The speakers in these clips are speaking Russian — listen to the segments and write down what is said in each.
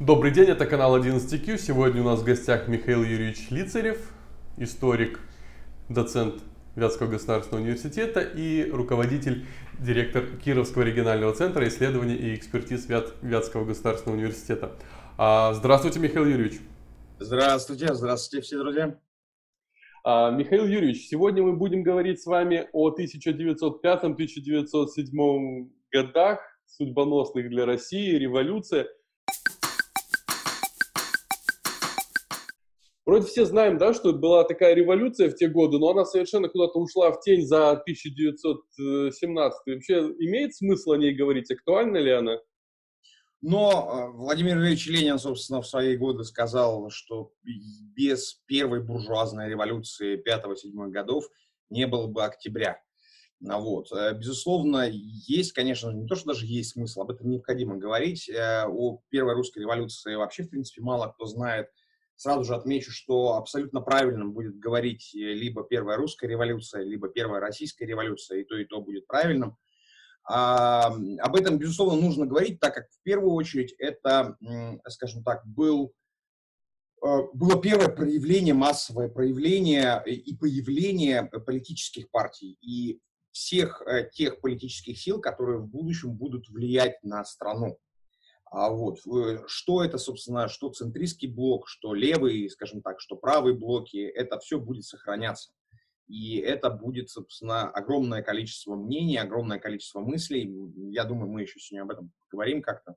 Добрый день, это канал 11Q. Сегодня у нас в гостях Михаил Юрьевич Лицарев, историк, доцент Вятского государственного университета и руководитель, директор Кировского регионального центра исследований и экспертиз Вят, Вятского государственного университета. А, здравствуйте, Михаил Юрьевич. Здравствуйте, здравствуйте все друзья. А, Михаил Юрьевич, сегодня мы будем говорить с вами о 1905-1907 годах, судьбоносных для России, революция – Вроде все знаем, да, что была такая революция в те годы, но она совершенно куда-то ушла в тень за 1917. Вообще имеет смысл о ней говорить? Актуальна ли она? Но э, Владимир Ильич Ленин, собственно, в свои годы сказал, что без первой буржуазной революции 5-7 годов не было бы октября. Ну вот. Э, безусловно, есть, конечно, не то, что даже есть смысл, об этом необходимо говорить. Э, о первой русской революции вообще, в принципе, мало кто знает. Сразу же отмечу, что абсолютно правильным будет говорить э, либо первая русская революция, либо первая российская революция, и то, и то будет правильным. А, об этом, безусловно, нужно говорить, так как в первую очередь это, скажем так, был, э, было первое проявление, массовое проявление и появление политических партий и всех э, тех политических сил, которые в будущем будут влиять на страну. А вот, что это, собственно, что центристский блок, что левый, скажем так, что правый блоки, это все будет сохраняться. И это будет, собственно, огромное количество мнений, огромное количество мыслей. Я думаю, мы еще сегодня об этом поговорим как-то.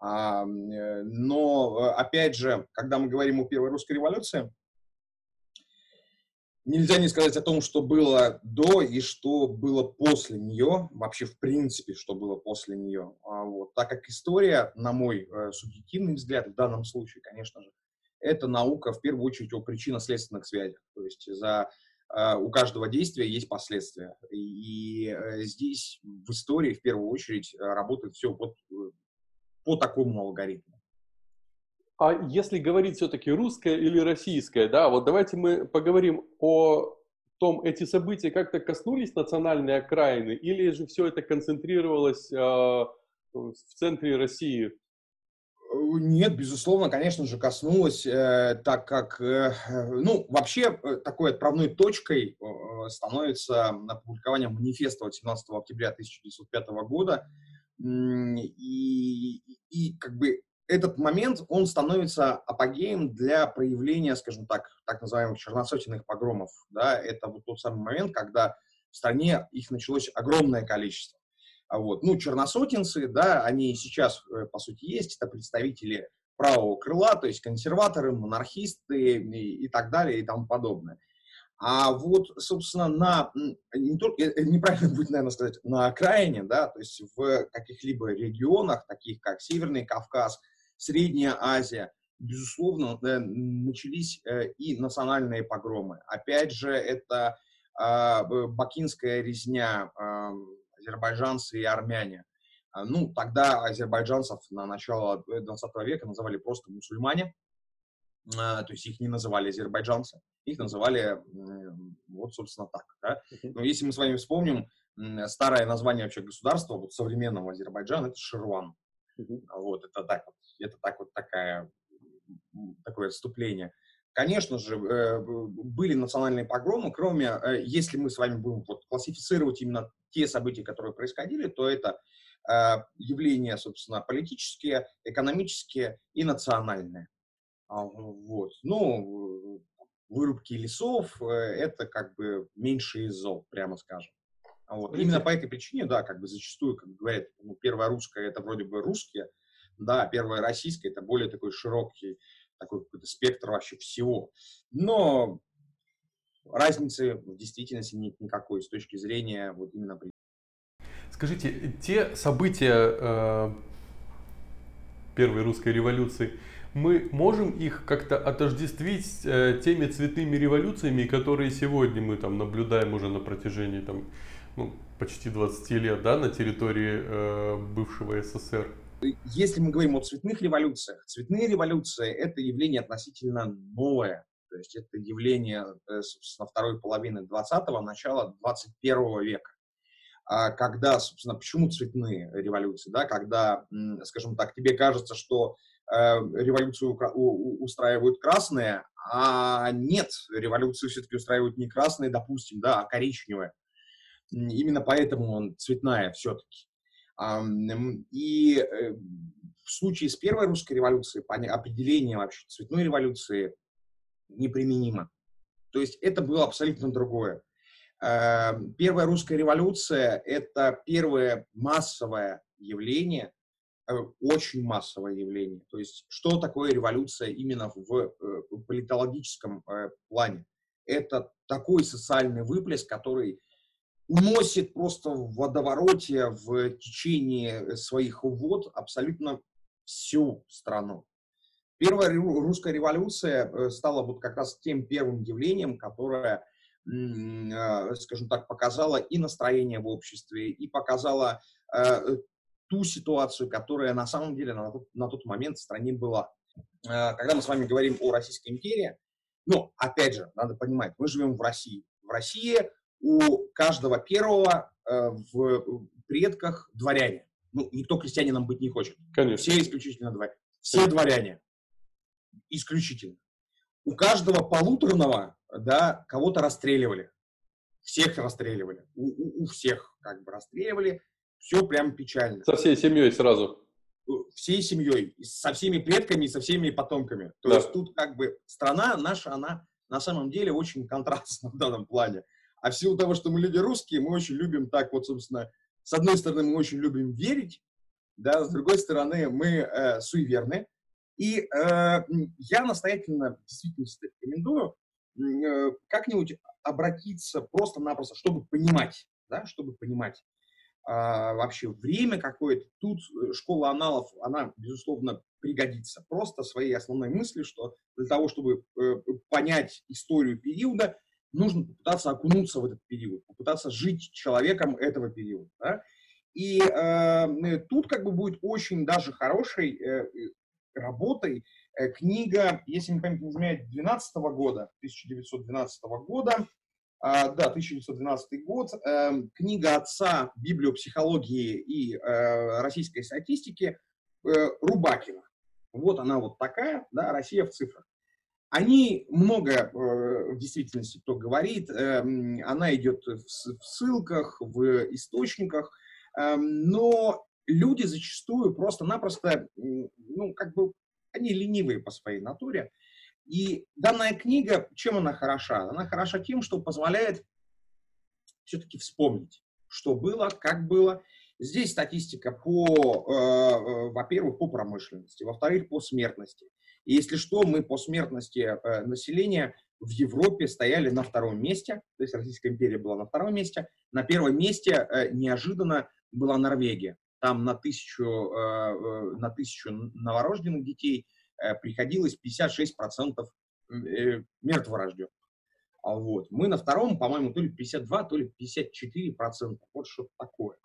А, э, но, э, опять же, когда мы говорим о первой русской революции, нельзя не сказать о том, что было до и что было после нее, вообще в принципе, что было после нее. А вот. Так как история, на мой э, субъективный взгляд, в данном случае, конечно же, это наука в первую очередь о причинно-следственных связях. То есть за, э, у каждого действия есть последствия. И э, здесь в истории в первую очередь работает все вот по такому алгоритму. А если говорить все-таки русское или российское, да, вот давайте мы поговорим о том, эти события как-то коснулись национальной окраины, или же все это концентрировалось э, в центре России? Нет, безусловно, конечно же, коснулось, э, так как, э, ну, вообще э, такой отправной точкой э, становится опубликование манифеста 17 октября 1905 года, и, и как бы этот момент, он становится апогеем для проявления, скажем так, так называемых черносотенных погромов. Да? Это вот тот самый момент, когда в стране их началось огромное количество. А вот. Ну, черносотенцы, да, они сейчас, э, по сути, есть, это представители правого крыла, то есть консерваторы, монархисты и, и так далее и тому подобное. А вот, собственно, на, не только, э, неправильно будет, наверное, сказать, на окраине, да, то есть в каких-либо регионах, таких как Северный Кавказ, Средняя Азия, безусловно, начались э, и национальные погромы. Опять же, это а, бакинская резня, а, азербайджанцы и армяне. А, ну, тогда азербайджанцев на начало 20 века называли просто мусульмане, то есть их не называли азербайджанцы, их называли вот, собственно, так. Да? Но если мы с вами вспомним, старое название вообще государства, вот современного Азербайджана, это Ширван. Вот, это так вот это так вот такая, такое отступление. Конечно же, э, были национальные погромы, кроме, э, если мы с вами будем вот классифицировать именно те события, которые происходили, то это э, явления, собственно, политические, экономические и национальные. А, вот. Ну, вырубки лесов – это как бы меньше из зол, прямо скажем. Вот. Именно по этой причине, да, как бы зачастую, как говорят, ну, первая русская – это вроде бы русские, да, первая российская, это более такой широкий, такой какой-то спектр вообще всего. Но разницы в действительности нет никакой с точки зрения вот именно... Скажите, те события э, первой русской революции, мы можем их как-то отождествить э, теми цветными революциями, которые сегодня мы там наблюдаем уже на протяжении там, ну, почти 20 лет да, на территории э, бывшего СССР? Если мы говорим о цветных революциях, цветные революции – это явление относительно новое. То есть это явление, э, собственно, второй половины 20-го, начала 21 века. А когда, собственно, почему цветные революции? Да? Когда, скажем так, тебе кажется, что революцию устраивают красные, а нет, революцию все-таки устраивают не красные, допустим, да, а коричневые. Именно поэтому он цветная все-таки. И э, в случае с первой русской революцией определение вообще цветной революции неприменимо. То есть это было абсолютно другое. Первая русская революция – это первое массовое явление, э, очень массовое явление. То есть что такое революция именно в э, политологическом плане? Это такой социальный выплеск, который уносит просто в водовороте, в течение своих вод абсолютно всю страну. Первая русская революция э, стала вот как раз тем первым явлением, которое, э, скажем так, показало и настроение в обществе, и показало э, ту ситуацию, которая на самом деле на тот, на тот момент в стране была. Когда мы с вами говорим о Российской империи, ну, опять же, надо понимать, мы живем в России. В России у каждого первого э, в предках дворяне. Ну, никто крестьянином быть не хочет. Конечно. Все исключительно дворяне. Все дворяне. Исключительно. У каждого полуторного, да, кого-то расстреливали. Всех расстреливали. У, у, у всех как бы расстреливали. Все прям печально. Со всей семьей сразу. Всей семьей. Со всеми предками и со всеми потомками. То да. есть тут как бы страна наша, она на самом деле очень контрастна в данном плане. А в силу того, что мы люди русские, мы очень любим так вот, собственно, с одной стороны, мы очень любим верить, да, с другой стороны, мы э, суеверны. И э, я настоятельно действительно рекомендую э, как-нибудь обратиться просто-напросто, чтобы понимать, да, чтобы понимать э, вообще время какое-то. Тут э, школа аналов, она, безусловно, пригодится. Просто своей основной мысли, что для того, чтобы э, понять историю периода, нужно попытаться окунуться в этот период, попытаться жить человеком этого периода. Да? И э, тут как бы будет очень даже хорошей э, работой э, книга, если не память не изменяет, 12 года, 1912 года, э, да, 1912 год, э, книга отца библиопсихологии и э, российской статистики э, Рубакина. Вот она вот такая, да, Россия в цифрах. Они много э, в действительности кто говорит, э, она идет в, ссылках, в источниках, э, но люди зачастую просто-напросто, ну, как бы, они ленивые по своей натуре. И данная книга, чем она хороша? Она хороша тем, что позволяет все-таки вспомнить, что было, как было. Здесь статистика по, э, э, во-первых, по промышленности, во-вторых, по смертности. И если что, мы по смертности э, населения в Европе стояли на втором месте, то есть Российская империя была на втором месте. На первом месте э, неожиданно была Норвегия. Там на тысячу, э, на тысячу новорожденных детей приходилось 56% мертворожденных. А вот. Мы на втором, по-моему, то ли 52, то ли 54%. Вот что-то такое.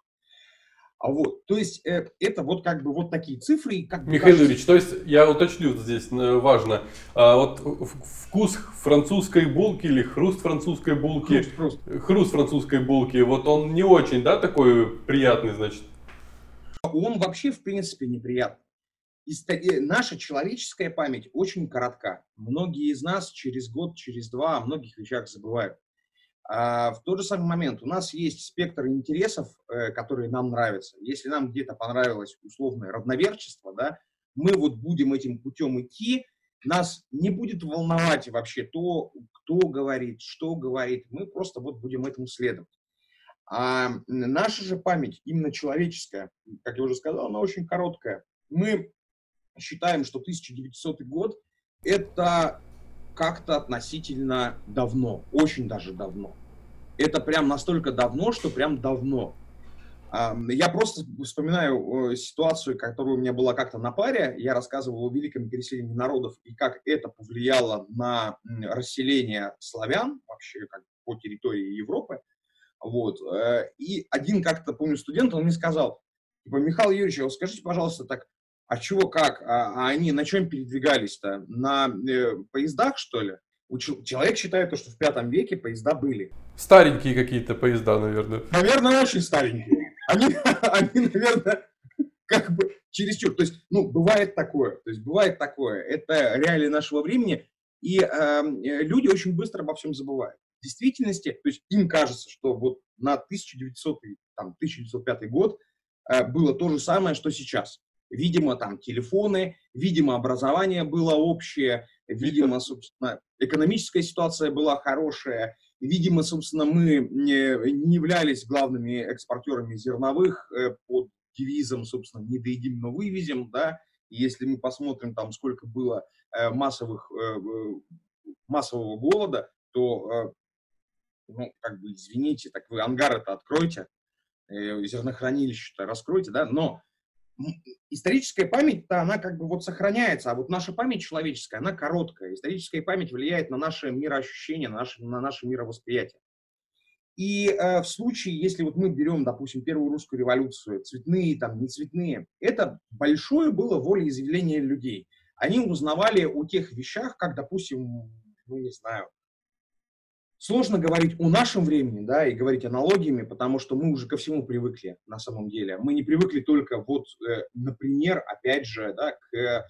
А вот, то есть э, это вот как бы вот такие цифры. Как Михаил Юрьевич, то есть я уточню здесь э, важно. А, вот вкус французской булки или хруст французской булки, хруст, хруст. хруст французской булки, вот он не очень, да, такой приятный, значит? Он вообще в принципе неприятный. И наша человеческая память очень коротка. Многие из нас через год, через два о многих вещах забывают. А в тот же самый момент у нас есть спектр интересов, э, которые нам нравятся. Если нам где-то понравилось условное равноверчество, да, мы вот будем этим путем идти, нас не будет волновать вообще то, кто говорит, что говорит. Мы просто вот будем этому следовать. А наша же память, именно человеческая, как я уже сказал, она очень короткая. Мы считаем, что 1900 год – это как-то относительно давно, очень даже давно. Это прям настолько давно, что прям давно. Я просто вспоминаю ситуацию, которая у меня была как-то на паре. Я рассказывал о великом переселении народов и как это повлияло на расселение славян вообще как по территории Европы. Вот. Э, и один как-то, помню, студент, он мне сказал, типа, Михаил Юрьевич, а скажите, пожалуйста, так, а чего, как? А, а они на чем передвигались-то? На э, поездах, что ли? Человек считает, что в пятом веке поезда были. Старенькие какие-то поезда, наверное. Наверное, очень старенькие. Они, они наверное, как бы чересчур. То есть, ну, бывает такое, то есть бывает такое. Это реалии нашего времени, и э, люди очень быстро обо всем забывают. В действительности, то есть им кажется, что вот на 1900, там, 1905 год э, было то же самое, что сейчас. Видимо, там телефоны, видимо, образование было общее, видимо, собственно, экономическая ситуация была хорошая, видимо, собственно, мы не, не являлись главными экспортерами зерновых э, под девизом, собственно, не доедим, но вывезем, да, и если мы посмотрим там, сколько было э, массовых, э, массового голода, то, ну, как бы, извините, так вы ангары-то откройте, зернохранилище-то раскройте, да, но историческая память-то, она как бы вот сохраняется, а вот наша память человеческая, она короткая. Историческая память влияет на наше мироощущение, на наше, на наше мировосприятие. И э, в случае, если вот мы берем, допустим, первую русскую революцию, цветные, там, не цветные, это большое было волеизъявление людей. Они узнавали о тех вещах, как, допустим, ну, не знаю, Сложно говорить о нашем времени, да, и говорить аналогиями, потому что мы уже ко всему привыкли на самом деле. Мы не привыкли только вот, э, например, опять же, да, к, э,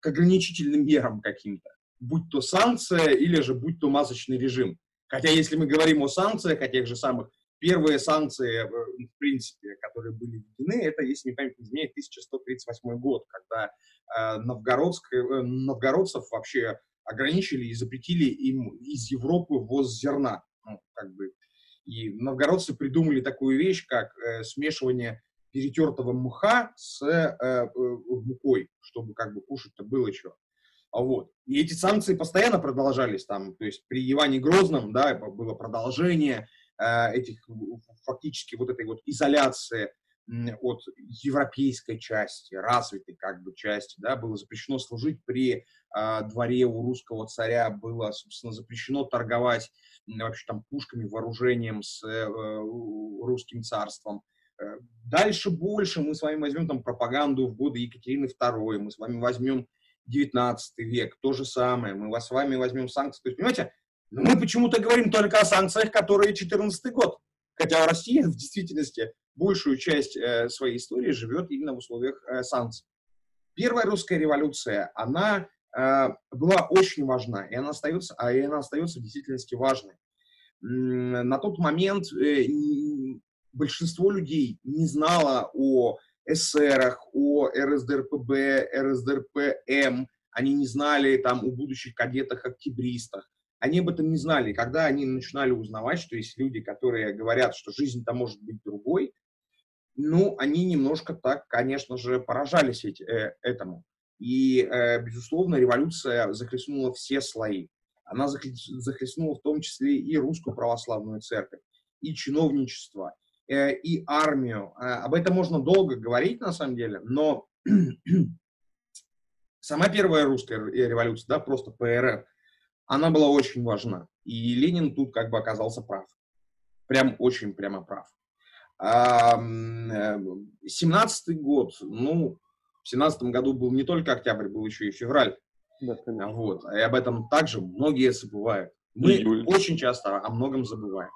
к ограничительным мерам каким-то, будь то санкция или же будь то масочный режим. Хотя если мы говорим о санкциях, о тех же самых, первые санкции, э, в принципе, которые были введены, это, если не память не изменяет, 1138 год, когда э, новгородск, э, новгородцев вообще ограничили и запретили им из Европы ввоз зерна. Ну, как бы. И новгородцы придумали такую вещь, как э, смешивание перетертого мха с э, э, мукой, чтобы как бы кушать-то было что. А вот. И эти санкции постоянно продолжались там, то есть при Иване Грозном, да, было продолжение э, этих фактически вот этой вот изоляции от европейской части, развитой как бы части, да, было запрещено служить при э, дворе у русского царя, было, собственно, запрещено торговать вообще там пушками, вооружением с э, русским царством. Э, дальше больше мы с вами возьмем там пропаганду в годы Екатерины II, мы с вами возьмем 19 век, то же самое, мы с вами возьмем санкции. То есть, понимаете, мы почему-то говорим только о санкциях, которые 14 год. Хотя Россия в действительности большую часть э, своей истории живет именно в условиях э, санкций. Первая русская революция, она э, была очень важна, и она остается, а и она остается в действительности важной. На тот момент э, большинство людей не знало о ССРах, о РСДРПБ, РСДРПМ, они не знали там о будущих кадетах-октябристах они об этом не знали. Когда они начинали узнавать, что есть люди, которые говорят, что жизнь-то может быть другой, ну, они немножко так, конечно же, поражались э, этому. И, э, безусловно, революция захлестнула все слои. Она захлестнула в том числе и русскую православную церковь, и чиновничество, э, и армию. Э, об этом можно долго говорить, на самом деле, но сама первая русская революция, да, просто ПРФ, она была очень важна. И Ленин тут как бы оказался прав. Прям очень прямо прав. А, 17 год, ну, в 17 году был не только октябрь, был еще и февраль. Да, вот. И об этом также многие забывают. Мы Июль. очень часто о многом забываем.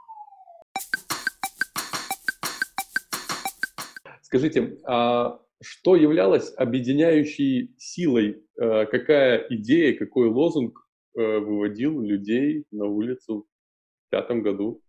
Скажите, а что являлось объединяющей силой? Э, какая идея, какой лозунг Э, выводил людей на улицу в пятом году.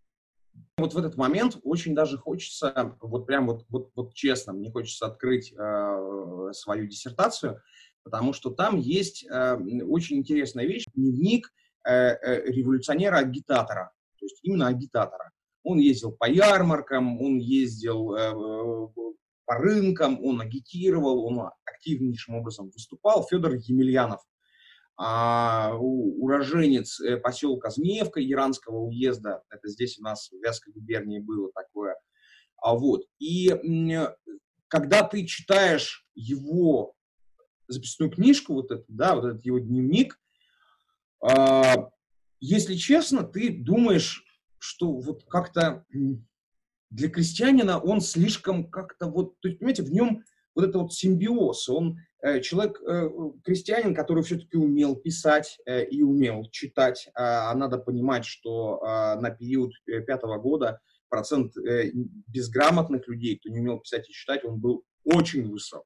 Вот в этот момент очень даже хочется, вот прям вот, вот, вот честно, мне хочется открыть э, свою диссертацию, потому что там есть э, очень интересная вещь, дневник э, э, революционера-агитатора, то есть именно агитатора. Он ездил по ярмаркам, он ездил э, по рынкам, он агитировал, он активнейшим образом выступал. Федор Емельянов а, уроженец э, поселка Змеевка Иранского уезда, это здесь у нас в Вятской губернии было такое, а вот, и когда ты читаешь его записную книжку, вот это, да, вот этот его дневник, а, если честно, ты думаешь, что вот как-то для крестьянина он слишком как-то вот, то есть, понимаете, в нем вот это вот симбиоз, он человек, э, крестьянин, который все-таки умел писать э, и умел читать, а надо понимать, что на период пятого года процент безграмотных людей, кто не умел писать и читать, он был очень высок.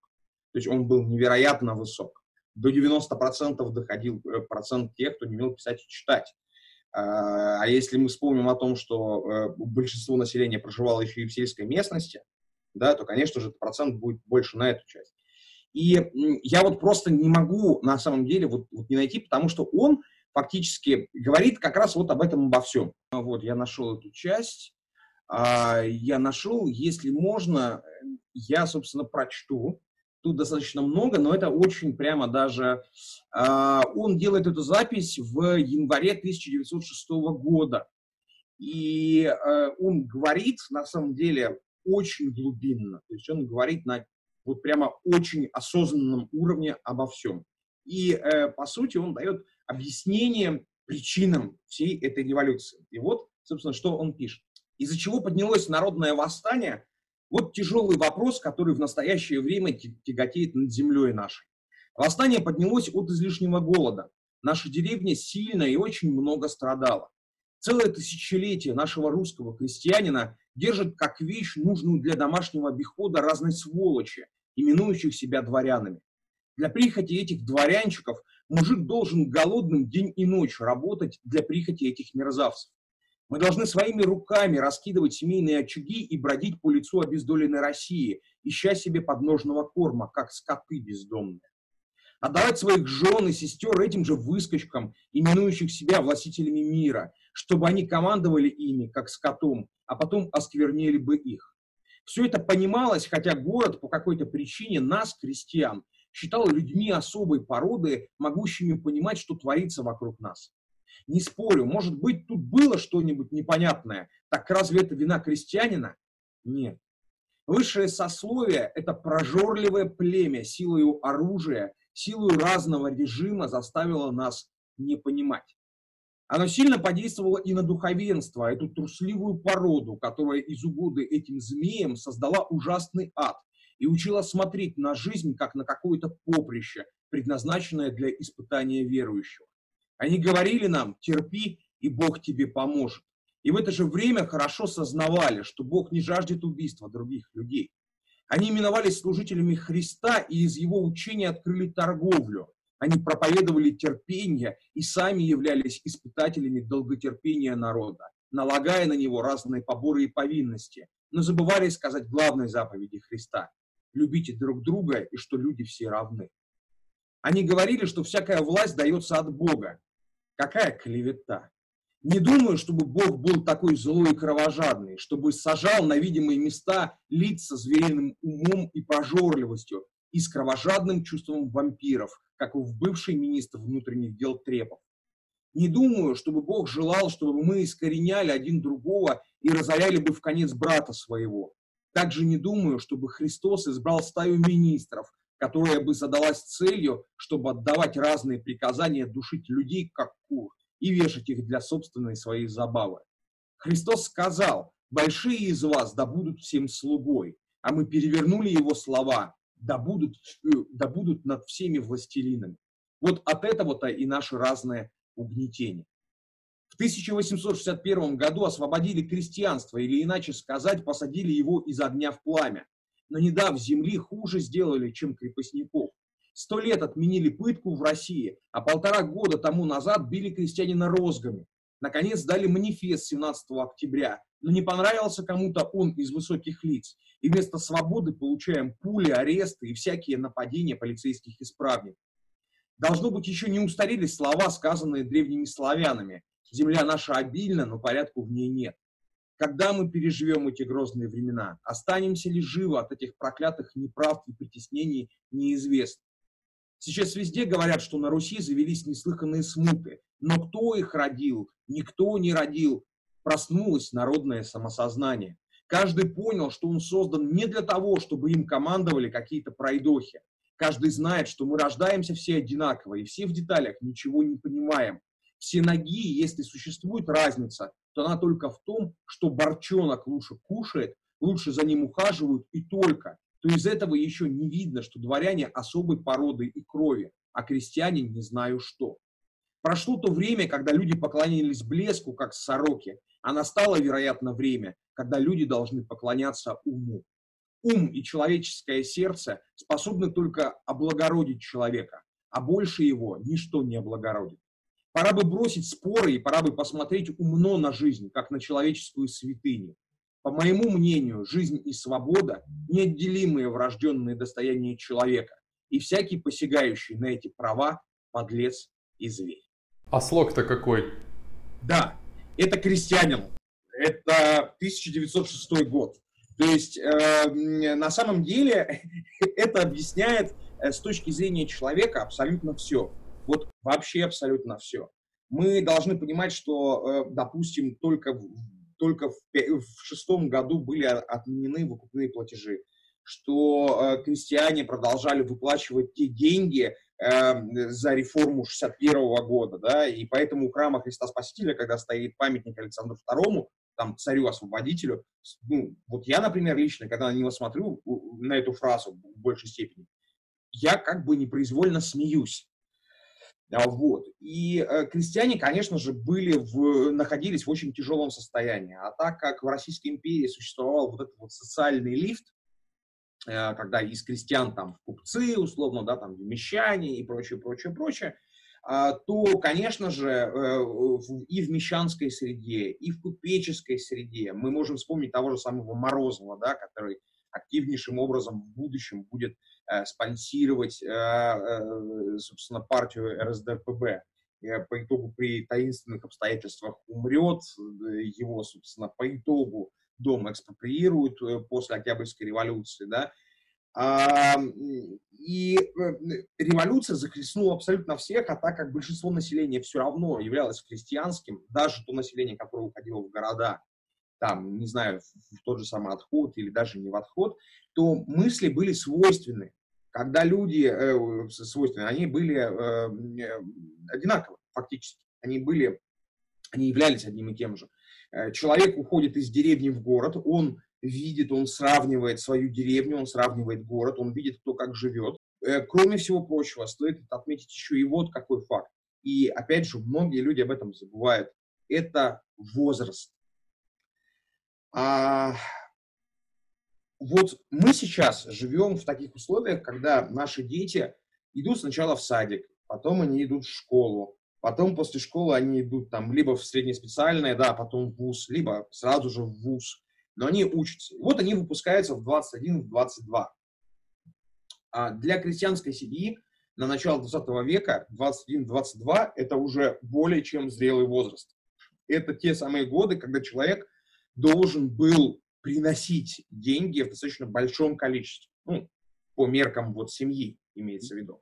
То есть он был невероятно высок. До 90% доходил э, процент тех, кто не умел писать и читать. А, а если мы вспомним о том, что э, большинство населения проживало еще и в сельской местности, да, то, конечно же, процент будет больше на эту часть. И я вот просто не могу на самом деле вот, вот не найти, потому что он фактически говорит как раз вот об этом обо всем. Вот, я нашел эту часть. А, я нашел, если можно, я, собственно, прочту. Тут достаточно много, но это очень прямо даже... А, он делает эту запись в январе 1906 года. И а, он говорит, на самом деле, очень глубинно. То есть он говорит на вот прямо очень осознанном уровне обо всем. И, э, по сути, он дает объяснение причинам всей этой революции. И вот, собственно, что он пишет. Из-за чего поднялось народное восстание? Вот тяжелый вопрос, который в настоящее время тяготеет над землей нашей. Восстание поднялось от излишнего голода. Наша деревня сильно и очень много страдала. Целое тысячелетие нашего русского крестьянина держит как вещь, нужную для домашнего обихода разной сволочи, именующих себя дворянами. Для прихоти этих дворянчиков мужик должен голодным день и ночь работать для прихоти этих мерзавцев. Мы должны своими руками раскидывать семейные очаги и бродить по лицу обездоленной России, ища себе подножного корма, как скоты бездомные отдавать своих жен и сестер этим же выскочкам, именующих себя властителями мира, чтобы они командовали ими, как скотом, а потом осквернили бы их. Все это понималось, хотя город по какой-то причине нас, крестьян, считал людьми особой породы, могущими понимать, что творится вокруг нас. Не спорю, может быть, тут было что-нибудь непонятное. Так разве это вина крестьянина? Нет. Высшее сословие – это прожорливое племя силою оружия силой разного режима заставило нас не понимать. Оно сильно подействовало и на духовенство, эту трусливую породу, которая из угоды этим змеям создала ужасный ад и учила смотреть на жизнь как на какое-то поприще, предназначенное для испытания верующего. Они говорили нам «терпи, и Бог тебе поможет». И в это же время хорошо сознавали, что Бог не жаждет убийства других людей. Они именовались служителями Христа и из его учения открыли торговлю. Они проповедовали терпение и сами являлись испытателями долготерпения народа, налагая на него разные поборы и повинности, но забывали сказать главной заповеди Христа – любите друг друга и что люди все равны. Они говорили, что всякая власть дается от Бога. Какая клевета! Не думаю, чтобы Бог был такой злой и кровожадный, чтобы сажал на видимые места лица звериным умом и прожорливостью и с кровожадным чувством вампиров, как в бывший министр внутренних дел Трепов. Не думаю, чтобы Бог желал, чтобы мы искореняли один другого и разоряли бы в конец брата своего. Также не думаю, чтобы Христос избрал стаю министров, которая бы задалась целью, чтобы отдавать разные приказания душить людей, как кур, и вешать их для собственной своей забавы. Христос сказал, большие из вас да будут всем слугой, а мы перевернули его слова, да будут, э, да будут над всеми властелинами. Вот от этого-то и наши разные угнетения. В 1861 году освободили крестьянство, или иначе сказать, посадили его из огня в пламя. Но не дав земли, хуже сделали, чем крепостников. Сто лет отменили пытку в России, а полтора года тому назад били крестьянина розгами. Наконец дали манифест 17 октября, но не понравился кому-то он из высоких лиц. И вместо свободы получаем пули, аресты и всякие нападения полицейских исправников. Должно быть, еще не устарели слова, сказанные древними славянами. Земля наша обильна, но порядку в ней нет. Когда мы переживем эти грозные времена? Останемся ли живы от этих проклятых неправд и притеснений, неизвестно. Сейчас везде говорят, что на Руси завелись неслыханные смуты. Но кто их родил? Никто не родил. Проснулось народное самосознание. Каждый понял, что он создан не для того, чтобы им командовали какие-то пройдохи. Каждый знает, что мы рождаемся все одинаково, и все в деталях ничего не понимаем. Все ноги, если существует разница, то она только в том, что борчонок лучше кушает, лучше за ним ухаживают и только то из этого еще не видно, что дворяне особой породы и крови, а крестьяне не знаю что. Прошло то время, когда люди поклонялись блеску, как сороки, а настало, вероятно, время, когда люди должны поклоняться уму. ум и человеческое сердце способны только облагородить человека, а больше его ничто не облагородит. Пора бы бросить споры и пора бы посмотреть умно на жизнь, как на человеческую святыню. По моему мнению, жизнь и свобода – неотделимые врожденные достояния человека, и всякий посягающий на эти права – подлец и зверь. А слог-то какой? Да, это крестьянин. Это 1906 год. То есть э, на самом деле это объясняет э, с точки зрения человека абсолютно все. Вот вообще абсолютно все. Мы должны понимать, что, э, допустим, только, только в, в шестом году были отменены выкупные платежи, что э, крестьяне продолжали выплачивать те деньги, за реформу 61 -го года, да, и поэтому у храма Христа Спасителя, когда стоит памятник Александру II, там, царю-освободителю, ну, вот я, например, лично, когда на него смотрю, на эту фразу в большей степени, я как бы непроизвольно смеюсь. А, вот. И э, крестьяне, конечно же, были в, находились в очень тяжелом состоянии. А так как в Российской империи существовал вот этот вот социальный лифт, когда из крестьян там купцы, условно, да, там мещане и прочее, прочее, прочее, а, то, конечно же, э, и в мещанской среде, и в купеческой среде мы можем вспомнить того же самого Морозова, да, который активнейшим образом в будущем будет э, спонсировать, собственно, партию РСДРПБ. По итогу при таинственных обстоятельствах умрет, его, собственно, по итогу дом экспроприируют э, после Октябрьской революции, да, и э, революция захлестнула абсолютно всех, а так как большинство населения все равно являлось крестьянским, даже то население, которое уходило в города, там, не знаю, в тот же самый отход или даже не в отход, то мысли были свойственны. Когда люди э, свойственны, они были э, э, одинаковы фактически. Они были, они являлись одним и тем же. Э, человек уходит из деревни в город, он видит, он сравнивает свою деревню, он сравнивает город, он видит, кто как живет. Э, кроме всего прочего, стоит отметить еще и вот какой факт. И опять же, многие люди об этом забывают. Это возраст. А, вот мы сейчас живем в таких условиях, когда наши дети идут сначала в садик, потом они идут в школу, Потом после школы они идут там либо в среднеспециальное, да, потом в ВУЗ, либо сразу же в ВУЗ. Но они учатся. Вот они выпускаются в 21, в 22. А для крестьянской семьи на начало 20 века 21-22 это уже более чем зрелый возраст. Это те самые годы, когда человек должен был приносить деньги в достаточно большом количестве. Ну, по меркам вот семьи имеется в виду.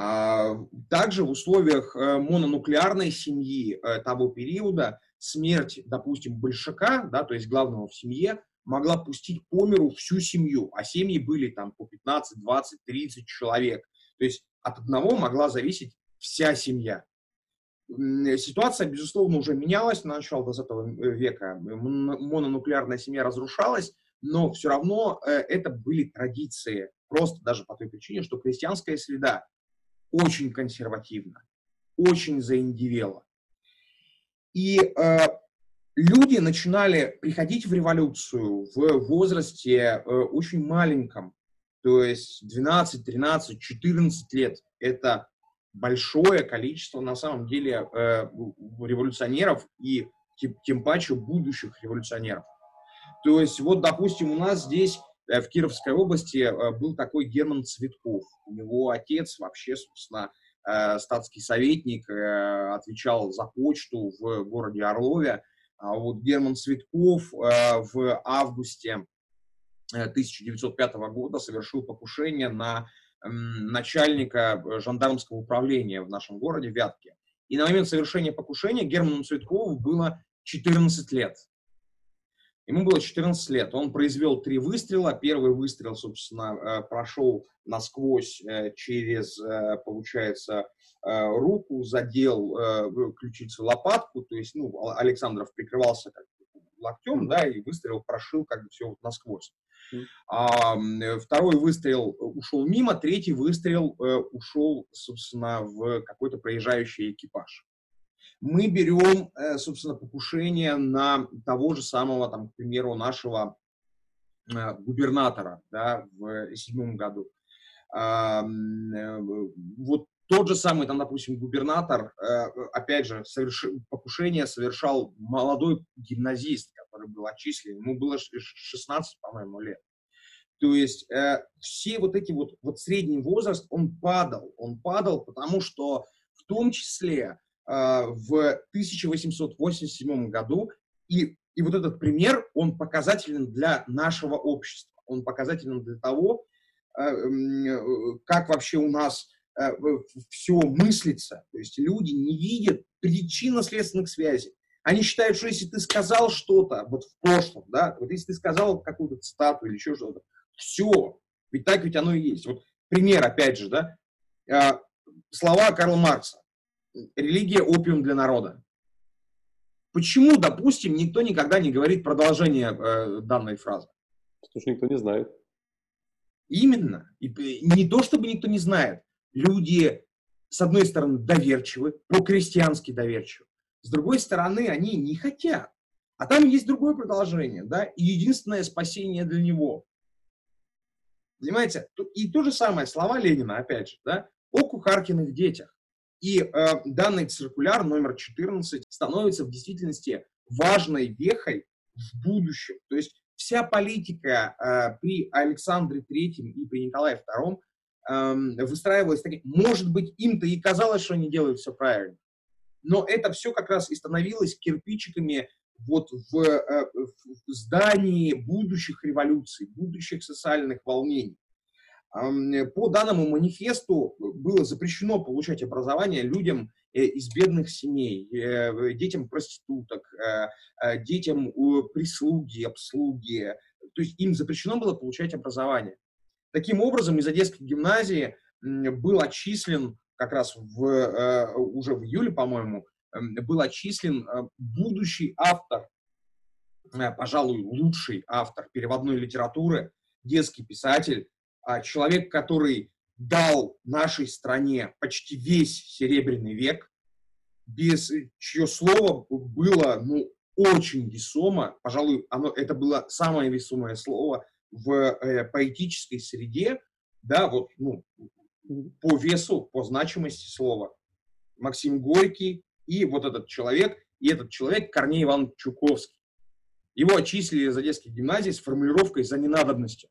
А, также в условиях э, мононуклеарной семьи э, того периода смерть, допустим, большака, да, то есть главного в семье, могла пустить по миру всю семью, а семьи были там по 15, 20, 30 человек. То есть от одного могла зависеть вся семья. Ситуация, безусловно, уже менялась на начало 20 э, века. Мононуклеарная семья разрушалась, но все равно это были традиции. Просто даже по той причине, что крестьянская среда очень консервативно, очень заиндивело. И э, люди начинали приходить в революцию в возрасте э, очень маленьком, то есть 12, 13, 14 лет. Это большое количество, на самом деле, э, революционеров и тем, тем паче будущих революционеров. То есть, вот, допустим, у нас здесь в Кировской области э, был такой Герман Цветков. У него отец вообще, собственно, э, статский советник, отвечал за почту в городе Орлове. А вот Герман Цветков в августе 1905 года совершил покушение на начальника жандармского управления в нашем городе Вятке. И на момент совершения покушения Герману Цветкову было 14 лет. Ему было 14 лет. Он произвел три выстрела. Первый выстрел, собственно, э, прошел насквозь э, через, э, получается, руку, задел ключицу лопатку. То есть, ну, Александров прикрывался как локтем, да, и выстрел прошил как бы все вот насквозь. А, второй выстрел ушел мимо, третий выстрел ушел, собственно, в какой-то проезжающий экипаж мы берем, э, собственно, покушение на того же самого, там, к примеру, нашего э, губернатора да, в седьмом году. Э, вот тот же самый, там, допустим, губернатор, опять же, соверш... покушение совершал молодой гимназист, который был отчислен. Ему было 16, по-моему, лет. То есть э, все вот эти вот, вот средний возраст, он падал. Он падал, потому что в том числе в 1887 году, и, и вот этот пример, он показателен для нашего общества. Он показателен для того, э, как вообще у нас э, все мыслится. То есть люди не видят причинно-следственных связей. Они считают, что если ты сказал что-то вот в прошлом, да, вот если ты сказал какую-то цитату или еще что-то, все. Ведь так ведь оно и есть. Вот пример, опять же, да, а, слова Карла Маркса. Религия – опиум для народа. Почему, допустим, никто никогда не говорит продолжение э, данной фразы? Потому что никто не знает. Именно. И, не то, чтобы никто не знает. Люди, с одной стороны, доверчивы, по-крестьянски доверчивы. С другой стороны, они не хотят. А там есть другое продолжение, да, и единственное спасение для него Понимаете? И то же самое, слова Ленина, опять же, да, о кухаркиных детях. И э, данный циркуляр номер 14 становится в действительности важной вехой в будущем. То есть вся политика э, при Александре Третьем и при Николае Втором э, выстраивалась таким, может быть, им-то и казалось, что они делают все правильно. Но это все как раз и становилось кирпичиками вот в, э, в здании будущих революций, будущих социальных волнений. По данному манифесту было запрещено получать образование людям э, из бедных семей, э, детям проституток, детям прислуги, обслуги. То есть им запрещено было получать образование. Таким образом, из Одесской гимназии был отчислен как раз в, уже в июле, по-моему, Эм, был отчислен э, будущий автор, э, пожалуй, лучший автор переводной литературы, детский писатель, человек, который дал нашей стране почти весь Серебряный век, без чье слово было ну, очень весомо, пожалуй, оно, это было самое весомое слово в э, поэтической среде, да, вот, ну, по весу, по значимости слова. Максим Горький, и вот этот человек, и этот человек Корней Иван Чуковский. Его отчислили из Одесской гимназии с формулировкой «за ненадобностью».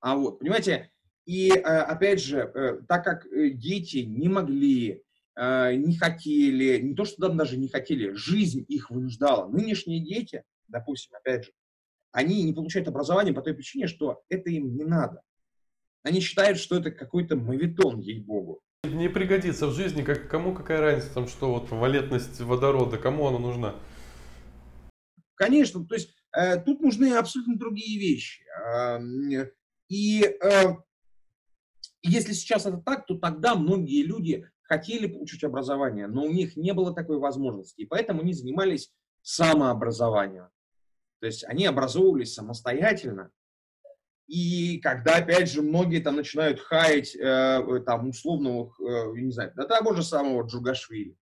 А вот, понимаете, и э, опять же, э, так как э, дети не могли, не хотели, не то что там даже не хотели, жизнь их вынуждала. Нынешние дети, допустим, опять же, они не получают образование по той причине, что это им не надо. Они считают, что это какой-то мавитон, ей-богу. Не пригодится в жизни, как, кому какая разница, там, что вот валентность водорода, кому она нужна? Конечно, то есть э, тут нужны абсолютно другие вещи. Э, и э, если сейчас это так, то тогда многие люди хотели получить образование, но у них не было такой возможности, и поэтому они занимались самообразованием. То есть они образовывались самостоятельно, и когда, опять же, многие там начинают хаять э, там условного, э, не знаю, да того же самого Джугашвили.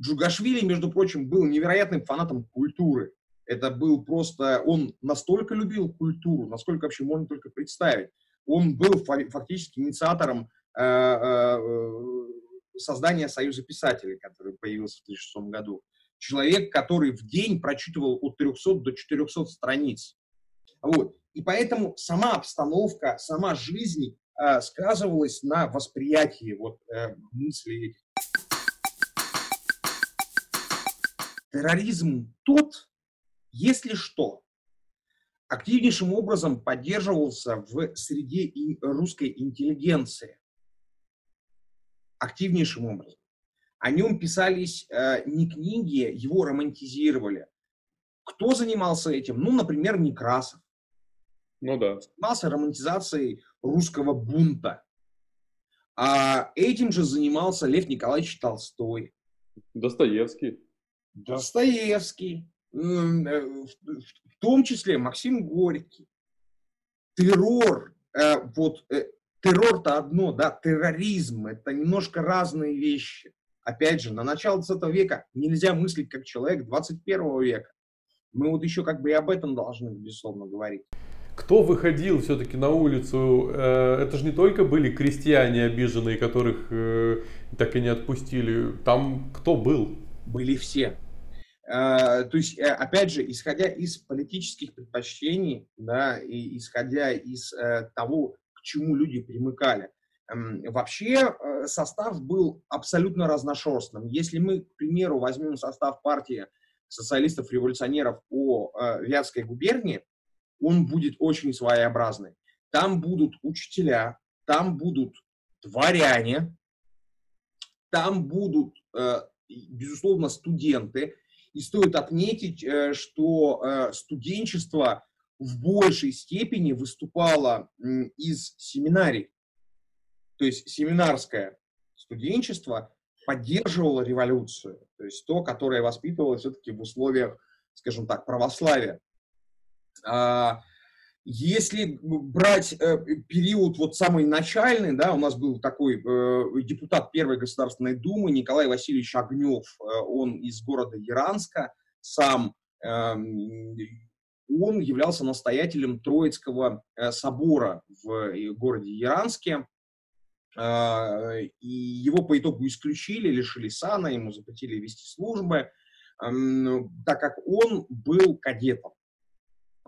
Джугашвили, между прочим, был невероятным фанатом культуры. Это был просто, он настолько любил культуру, насколько вообще можно только представить. Он был фактически инициатором э, э, создания Союза писателей, который появился в 2006 году. Человек, который в день прочитывал от 300 до 400 страниц. Вот. И поэтому сама обстановка, сама жизнь э, сказывалась на восприятии вот, э, мыслей. Терроризм тот, если что, активнейшим образом поддерживался в среде русской интеллигенции. Активнейшим образом. О нем писались э, не книги, его романтизировали. Кто занимался этим? Ну, например, Некрасов. Ну да. Занимался романтизацией русского бунта. А этим же занимался Лев Николаевич Толстой. Достоевский. Достоевский. Э, в том числе Максим Горький. Террор. Э, вот э, террор-то одно, да, терроризм. Это немножко разные вещи. Опять же, на начало 20 века нельзя мыслить как человек 21 века. Мы вот еще как бы и об этом должны, безусловно, говорить. Кто выходил все-таки на улицу? Это же не только были крестьяне обиженные, которых так и не отпустили. Там кто был? Были все. Э, то есть, опять же, исходя из политических предпочтений, да, и исходя из того, к чему люди примыкали, эм, Вообще состав был абсолютно разношерстным. Если мы, к примеру, возьмем состав партии социалистов-революционеров по Вятской губернии, он будет очень своеобразный. Там будут учителя, там будут дворяне, там будут, э, безусловно, студенты. И стоит отметить, э, что э, студенчество в большей степени выступало из семинарий. То есть семинарское студенчество поддерживало революцию, то есть то, которое воспитывалось все-таки в условиях, скажем так, православия. А, если брать э, период вот самый начальный, да, у нас был такой э, депутат Первой Государственной Думы Николай Васильевич Огнев, э, он из города Яранска, сам эм, он являлся настоятелем Троицкого собора в городе Яранске, и его по итогу исключили, лишили сана, ему запретили вести службы, эм, так как он был кадетом.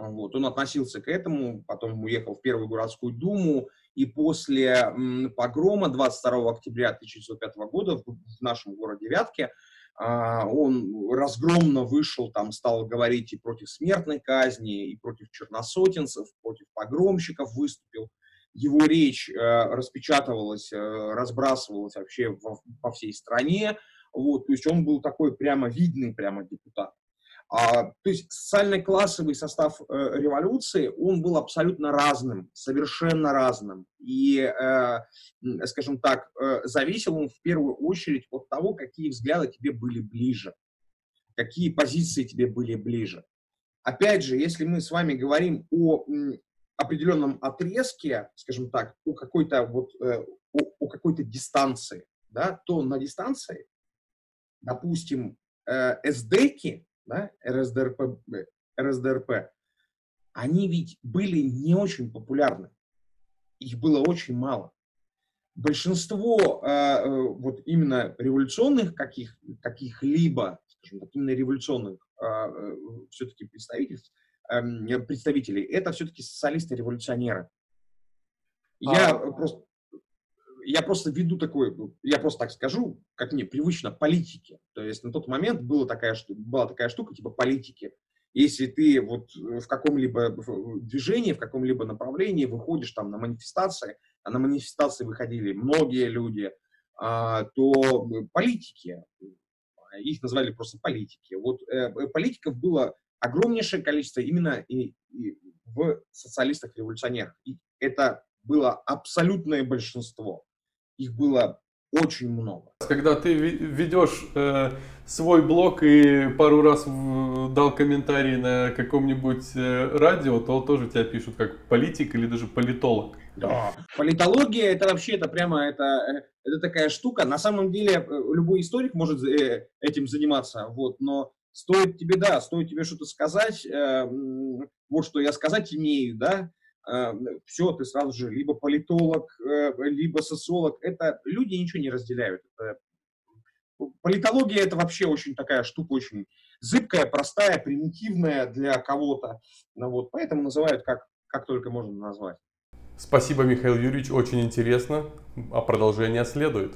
Вот. Он относился к этому, потом уехал в Первую городскую думу, и после погрома 22 октября 1905 года в, нашем городе Вятке а, он разгромно вышел, там стал говорить и против смертной казни, и против черносотенцев, против погромщиков выступил. Его речь э, распечатывалась, э, разбрасывалась вообще во, по всей стране. Вот, то есть он был такой прямо видный прямо депутат. А, то есть социально-классовый состав э, революции, он был абсолютно разным, совершенно разным. И, э, скажем так, э, зависел он в первую очередь от того, какие взгляды тебе были ближе, какие позиции тебе были ближе. Опять же, если мы с вами говорим о определенном отрезке, скажем так, о какой-то вот, о, о какой-то дистанции, да, то на дистанции, допустим, эсдеки, да, РСДРП, РСДРП, они ведь были не очень популярны. Их было очень мало. Большинство э, вот именно революционных каких, каких-либо, скажем так, именно революционных э, э все-таки представительств, э, представителей, это все-таки социалисты-революционеры. Я а... просто я просто веду такой, я просто так скажу, как мне привычно, политики. То есть на тот момент была такая, была такая штука, типа политики. Если ты вот в каком-либо движении, в каком-либо направлении выходишь там на манифестации, а на манифестации выходили многие люди, а, то политики, их назвали просто политики. Вот э, политиков было огромнейшее количество именно и, и в социалистах-революционерах. И это было абсолютное большинство их было очень много. Когда ты ведешь э, свой блог и пару раз в, дал комментарий на каком-нибудь э, радио, то тоже тебя пишут как политик или даже политолог. Да. Политология это вообще это прямо это, э, это такая штука. На самом деле э, любой историк может э, этим заниматься, вот, но стоит тебе, да, стоит тебе что-то сказать, э, вот что я сказать имею, да, все, ты сразу же либо политолог, э, либо социолог. Это люди ничего не разделяют. Это, политология это вообще очень такая штука, очень зыбкая, простая, примитивная для кого-то. Ну, вот, поэтому называют как, как только можно назвать. Спасибо, Михаил Юрьевич, очень интересно. А продолжение следует.